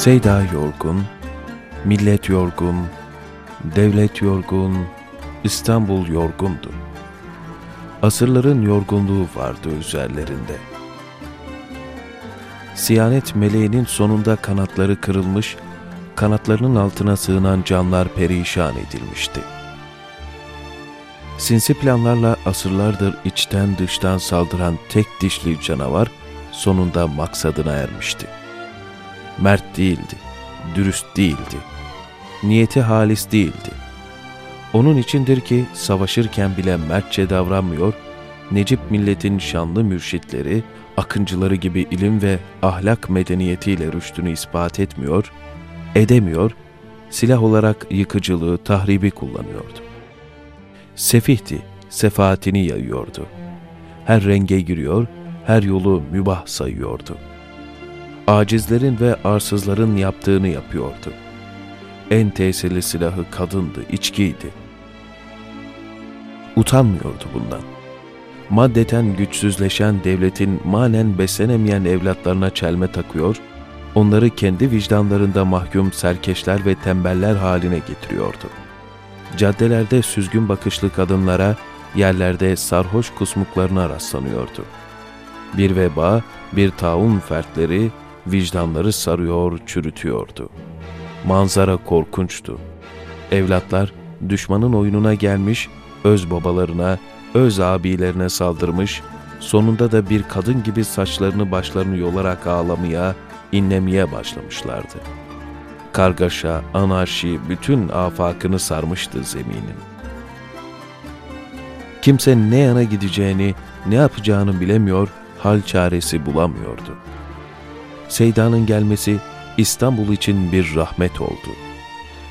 Seyda yorgun, millet yorgun, devlet yorgun, İstanbul yorgundu. Asırların yorgunluğu vardı üzerlerinde. Siyanet meleğinin sonunda kanatları kırılmış, kanatlarının altına sığınan canlar perişan edilmişti. Sinsi planlarla asırlardır içten dıştan saldıran tek dişli canavar sonunda maksadına ermişti. Mert değildi, dürüst değildi, niyeti halis değildi. Onun içindir ki savaşırken bile mertçe davranmıyor, Necip milletin şanlı mürşitleri, akıncıları gibi ilim ve ahlak medeniyetiyle rüştünü ispat etmiyor, edemiyor, silah olarak yıkıcılığı, tahribi kullanıyordu. Sefihti, sefaatini yayıyordu. Her renge giriyor, her yolu mübah sayıyordu. Acizlerin ve arsızların yaptığını yapıyordu. En tesirli silahı kadındı, içkiydi. Utanmıyordu bundan. Maddeten güçsüzleşen devletin manen beslenemeyen evlatlarına çelme takıyor, onları kendi vicdanlarında mahkum serkeşler ve tembeller haline getiriyordu. Caddelerde süzgün bakışlı kadınlara, yerlerde sarhoş kusmuklarına rastlanıyordu. Bir veba, bir taun fertleri, vicdanları sarıyor, çürütüyordu. Manzara korkunçtu. Evlatlar düşmanın oyununa gelmiş, öz babalarına, öz abilerine saldırmış, sonunda da bir kadın gibi saçlarını başlarını yolarak ağlamaya, inlemeye başlamışlardı. Kargaşa, anarşi bütün afakını sarmıştı zeminin. Kimse ne yana gideceğini, ne yapacağını bilemiyor, hal çaresi bulamıyordu. Seyda'nın gelmesi İstanbul için bir rahmet oldu.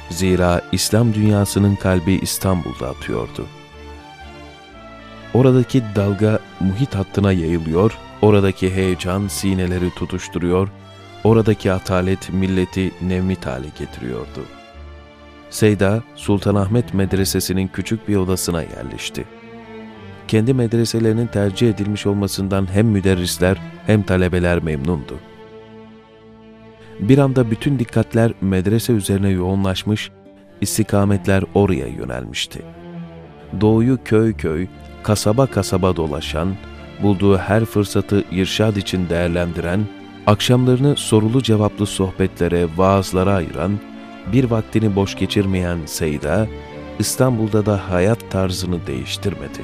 Zira İslam dünyasının kalbi İstanbul'da atıyordu. Oradaki dalga muhit hattına yayılıyor, oradaki heyecan sineleri tutuşturuyor, oradaki atalet milleti nevmit hale getiriyordu. Seyda, Sultanahmet Medresesi'nin küçük bir odasına yerleşti. Kendi medreselerinin tercih edilmiş olmasından hem müderrisler hem talebeler memnundu. Bir anda bütün dikkatler medrese üzerine yoğunlaşmış, istikametler oraya yönelmişti. Doğuyu köy köy, kasaba kasaba dolaşan, bulduğu her fırsatı irşad için değerlendiren, akşamlarını sorulu cevaplı sohbetlere, vaazlara ayıran, bir vaktini boş geçirmeyen Seyda, İstanbul'da da hayat tarzını değiştirmedi.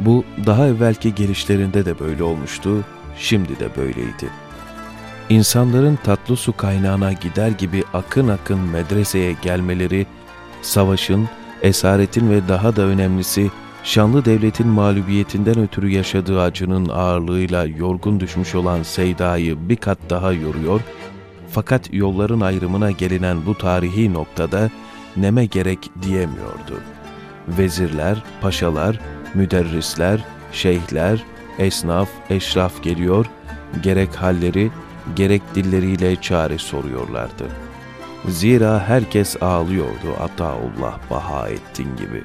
Bu daha evvelki gelişlerinde de böyle olmuştu, şimdi de böyleydi. İnsanların tatlı su kaynağına gider gibi akın akın medreseye gelmeleri, savaşın, esaretin ve daha da önemlisi şanlı devletin mağlubiyetinden ötürü yaşadığı acının ağırlığıyla yorgun düşmüş olan Seyda'yı bir kat daha yoruyor, fakat yolların ayrımına gelinen bu tarihi noktada neme gerek diyemiyordu. Vezirler, paşalar, müderrisler, şeyhler, esnaf, eşraf geliyor, gerek halleri, gerek dilleriyle çare soruyorlardı. Zira herkes ağlıyordu Ataullah Bahaettin gibi.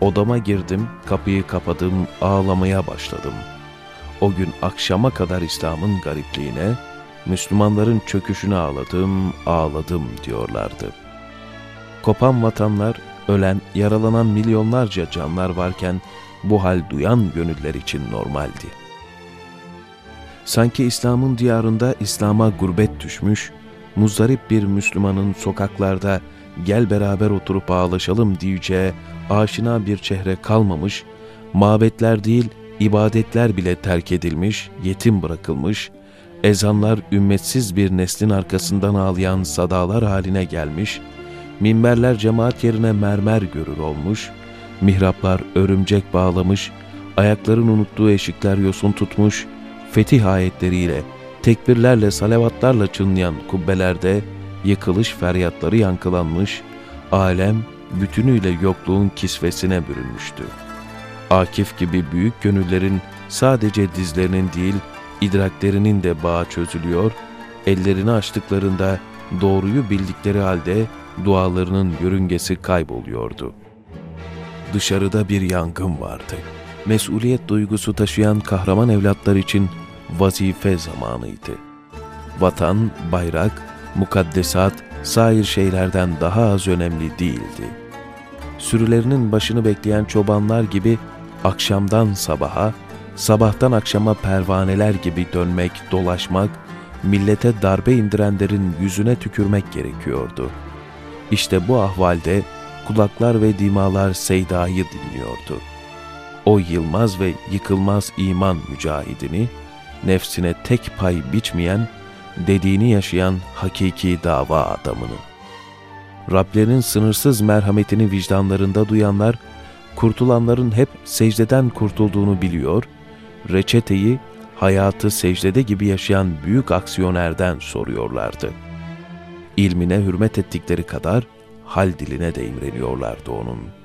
Odama girdim, kapıyı kapadım, ağlamaya başladım. O gün akşama kadar İslam'ın garipliğine, Müslümanların çöküşüne ağladım, ağladım diyorlardı. Kopan vatanlar, ölen, yaralanan milyonlarca canlar varken bu hal duyan gönüller için normaldi. Sanki İslam'ın diyarında İslam'a gurbet düşmüş, muzdarip bir Müslümanın sokaklarda gel beraber oturup ağlaşalım diyeceği aşina bir çehre kalmamış, mabetler değil ibadetler bile terk edilmiş, yetim bırakılmış, ezanlar ümmetsiz bir neslin arkasından ağlayan sadalar haline gelmiş, minberler cemaat yerine mermer görür olmuş, mihraplar örümcek bağlamış, ayakların unuttuğu eşikler yosun tutmuş, fetih ayetleriyle, tekbirlerle, salavatlarla çınlayan kubbelerde yıkılış feryatları yankılanmış, alem bütünüyle yokluğun kisvesine bürünmüştü. Akif gibi büyük gönüllerin sadece dizlerinin değil, idraklerinin de bağı çözülüyor, ellerini açtıklarında doğruyu bildikleri halde dualarının yörüngesi kayboluyordu. Dışarıda bir yangın vardı. Mesuliyet duygusu taşıyan kahraman evlatlar için vazife zamanıydı. Vatan, bayrak, mukaddesat, sair şeylerden daha az önemli değildi. Sürülerinin başını bekleyen çobanlar gibi akşamdan sabaha, sabahtan akşama pervaneler gibi dönmek, dolaşmak, millete darbe indirenlerin yüzüne tükürmek gerekiyordu. İşte bu ahvalde kulaklar ve dimalar Seyda'yı dinliyordu. O yılmaz ve yıkılmaz iman mücahidini, nefsine tek pay biçmeyen, dediğini yaşayan hakiki dava adamını. Rablerinin sınırsız merhametini vicdanlarında duyanlar, kurtulanların hep secdeden kurtulduğunu biliyor, reçeteyi hayatı secdede gibi yaşayan büyük aksiyonerden soruyorlardı. İlmine hürmet ettikleri kadar hal diline de imreniyorlardı onun.''